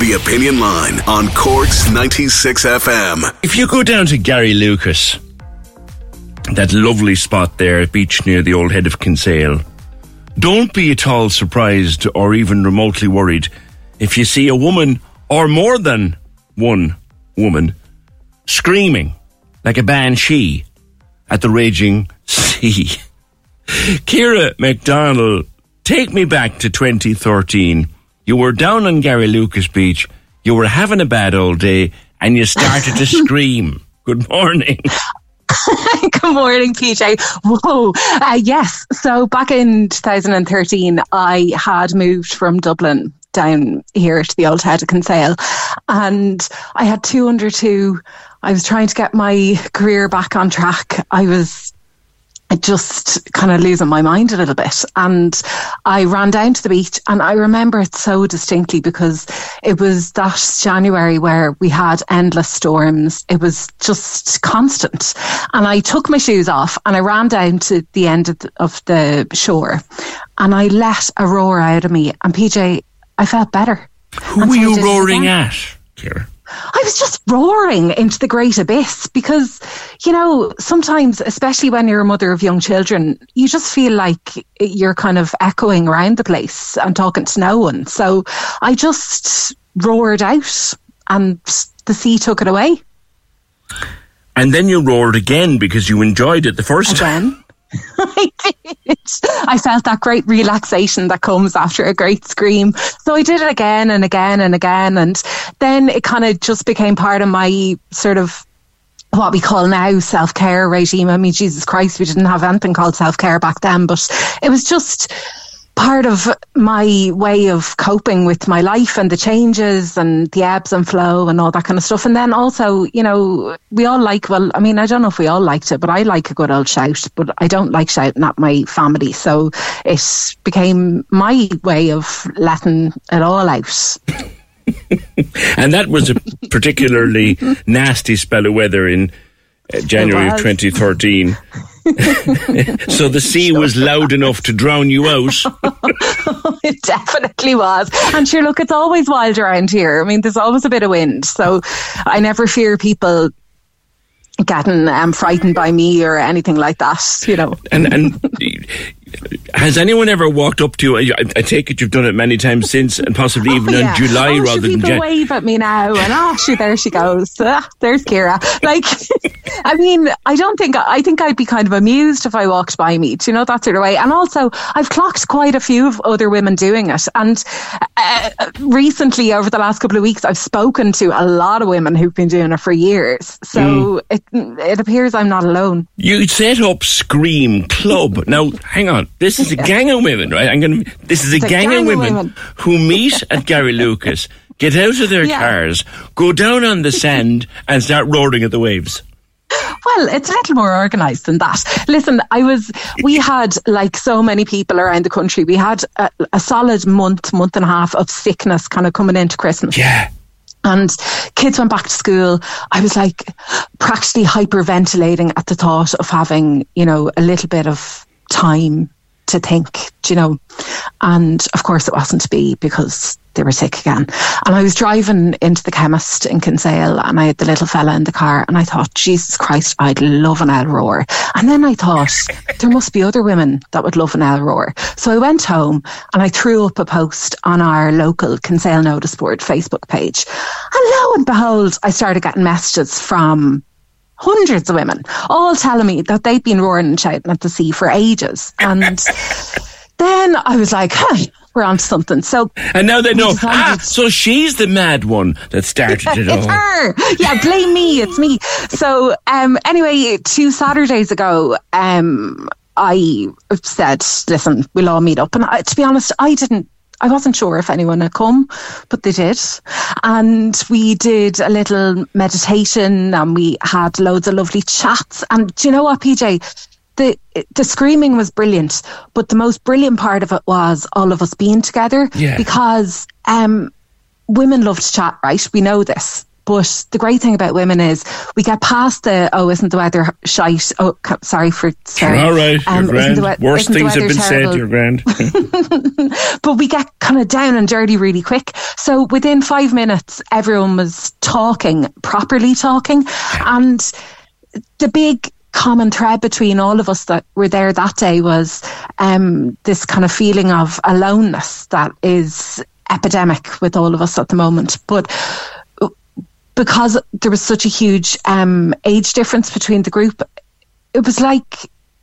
The Opinion Line on Cork's 96 FM. If you go down to Garrylucas, that lovely spot there, beach near the old head of Kinsale, don't be at all surprised or even remotely worried if you see a woman or more than one woman screaming like a banshee at the raging sea. Ciara McDonnell, take me back to 2013. You were down on Garrylucas Beach, you were having a bad old day, and you started to scream. Good morning. Good morning, PJ. Whoa. Uh, yes. So back in 2013, I had moved from Dublin down here to the old head of Kinsale. And I had two under two. I was trying to get my career back on track. I was just kind of losing my mind a little bit. And I ran down to the beach and I remember it so distinctly because it was that January where we had endless storms. It was just constant. And I took my shoes off and I ran down to the end of the, of the shore and I let a roar out of me. And PJ, I felt better. Who And were so you roaring at, Ciara? I was just roaring into the great abyss because, you know, sometimes, especially when you're a mother of young children, you just feel like you're kind of echoing around the place and talking to no one. So I just roared out and the sea took it away And then you roared again because you enjoyed it the first time. I did. I felt that great relaxation that comes after a great scream. So I did it again and again and again. And then it kind of just became part of my sort of what we call now self care regime. I mean, Jesus Christ, we didn't have anything called self care back then, but it was just part of my way of coping with my life and the changes and the ebbs and flow and all that kind of stuff. And then also, you know, we all like, well, I mean, I don't know if we all liked it, but I like a good old shout, but I don't like shouting at my family. So it became my way of letting it all out. And that was a particularly nasty spell of weather in uh, January of 2013. so the sea was loud enough to drown you out. it definitely was. And sure, look, it's always wild around here. I mean, there's always a bit of wind. So I never fear people getting um, frightened by me or anything like that, you know. And and has anyone ever walked up to you? I, I take it you've done it many times since, and possibly even Oh, Yeah. in July oh, rather than people Jan- wave at me now and oh she there she goes Ah, there's Ciara like I mean I don't think I think I'd be kind of amused if I walked by me do you know that sort of way and also I've clocked quite a few of other women doing it and uh, recently over the last couple of weeks I've spoken to a lot of women who've been doing it for years so it it appears I'm not alone You set up Scream Club. Now, hang on. This is a gang of women, right? I'm going to. This is a gang, gang of of women, women. who meet at Garrylucas, get out of their Yeah. cars, go down on the sand, and start roaring at the waves. Well, it's a little more organised than that. Listen, I was, we had like so many people around the country. We had a, a solid month, month and a half of sickness kind of coming into Christmas. Yeah. And kids went back to school. I was like practically hyperventilating at the thought of having, you know, a little bit of time to think, do you know. And of course, it wasn't to be because they were sick again. And I was driving into the chemist in Kinsale and I had the little fella in the car and I thought, Jesus Christ, I'd love an El Roar. And then I thought, there must be other women that would love an El Roar. So I went home and I threw up a post on our local Kinsale Notice Board Facebook page. And lo and behold, I started getting messages from hundreds of women, all telling me that they'd been roaring and shouting at the sea for ages. And then I was like, huh, we're on to something. So And now they know. Ah, so she's the mad one that started it all. it's her. Yeah, blame me. It's me. So, um, anyway, two Saturdays ago, um, I said, listen, we'll all meet up. And I, to be honest, I didn't. I wasn't sure if anyone had come, but they did. And we did a little meditation and we had loads of lovely chats. And do you know what, PJ? The, the screaming was brilliant, but the most brilliant part of it was all of us being together Yeah. because um, women love to chat, right? We know this. But the great thing about women is we get past the oh, isn't the weather shite? Oh, sorry for swearing. All right, Um, grand. the Worse things have been said, terrible? you're grand. but we get kind of down and dirty really quick. So within five minutes, everyone was talking, properly talking. And the big common thread between all of us that were there that day was um, this kind of feeling of aloneness that is epidemic with all of us at the moment. But because there was such a huge um, age difference between the group, it was like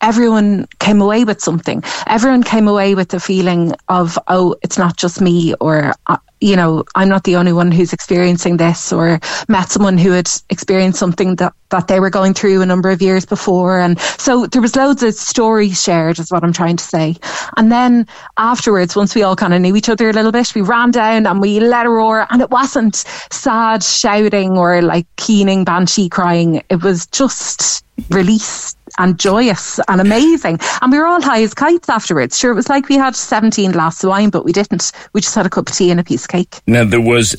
everyone came away with something. Everyone came away with the feeling of, oh, it's not just me, or, uh, you know, I'm not the only one who's experiencing this, or met someone who had experienced something that, that they were going through a number of years before. And so there was loads of stories shared, is what I'm trying to say. And then afterwards, once we all kind of knew each other a little bit, we ran down and we let a roar, and it wasn't sad shouting or like keening banshee crying. It was just release and joyous and amazing. And we were all high as kites afterwards. Sure, it was like we had 17 glasses of wine, but we didn't. We just had a cup of tea and a piece of cake. Now there was,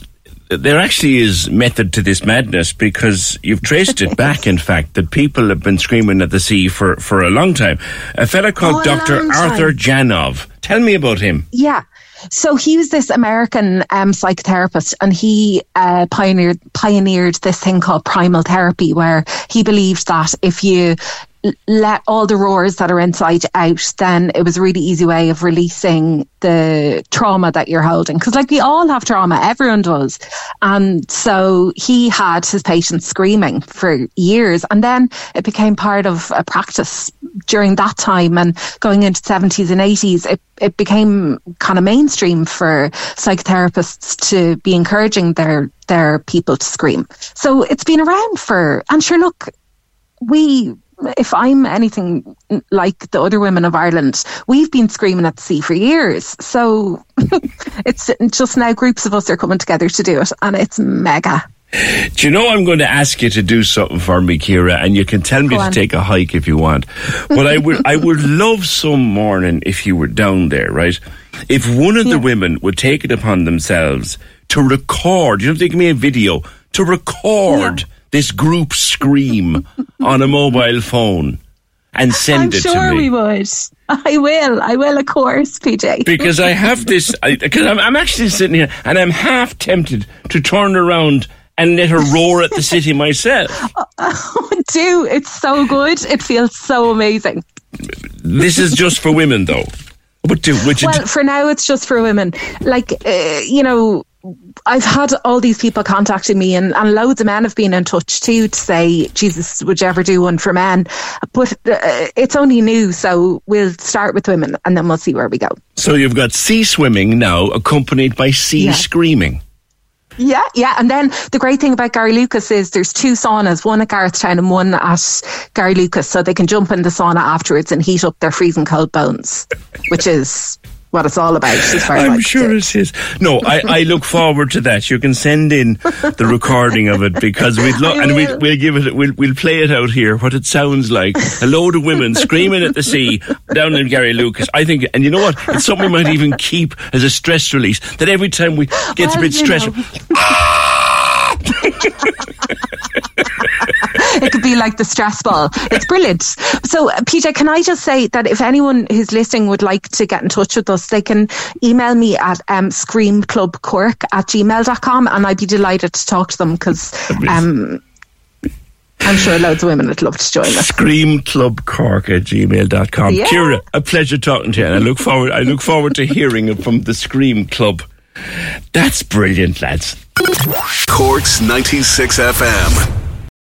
there actually is method to this madness because you've traced it back. In fact, that people have been screaming at the sea for for a long time. A fella called Oh, Doctor long time. Arthur Janov. Tell me about him. Yeah. So he was this American um, psychotherapist, and he uh, pioneered pioneered this thing called primal therapy, where he believed that if you let all the roars that are inside out, then it was a really easy way of releasing the trauma that you're holding. Because, like, we all have trauma, everyone does. And so he had his patients screaming for years. And then it became part of a practice during that time. And going into 70s and 80s, it, it became kind of mainstream for psychotherapists to be encouraging their, their people to scream. So it's been around for, and sure, look, we if I'm anything like the other women of Ireland, we've been screaming at the sea for years. So it's just now groups of us are coming together to do it, and it's mega. Do you know I'm going to ask you to do something for me, Ciara, and you can tell me to take a hike if you want. But I would, I would love some morning if you were down there, right? If one of the women would take it upon themselves to record, you know, they give me a video to record this group scream on a mobile phone and send I'm it sure to me. I'm sure we would. I will. I will, of course, PJ. because I have this, because I'm, I'm actually sitting here and I'm half tempted to turn around and let her roar at the city myself. do. It's so good. It feels so amazing. This is just for women, though. But do would you? Well, for now, it's just for women. Like, uh, you know, I've had all these people contacting me, and, and loads of men have been in touch too to say, Jesus, would you ever do one for men? But uh, it's only new, so we'll start with women and then we'll see where we go. so you've got sea swimming now, accompanied by sea Yeah. screaming. Yeah, yeah. And then the great thing about Garrylucas is there's two saunas, one at Garretstown and one at Garrylucas, so they can jump in the sauna afterwards and heat up their freezing cold bones, which is what it's all about. As far as I'm sure it is. No, I, I look forward to that. You can send in the recording of it because we'd lo- and we'll, we'll give it. We'll we'll play it out here. What it sounds like: a load of women screaming at the sea down in Garrylucas. I think, and you know what? It's something we might even keep as a stress release. That every time we gets a bit stressful. know. it could be like the stress ball. It's brilliant. So, uh, PJ, can I just say that if anyone who's listening would like to get in touch with us, they can email me at um, screamclubcork at gmail.com and I'd be delighted to talk to them because um, I'm sure loads of women would love to join us. Screamclubcork at gmail.com. Yeah. Ciara, a pleasure talking to you. And I look forward I look forward to hearing from the Scream Club. That's brilliant, lads. Corks 96 FM.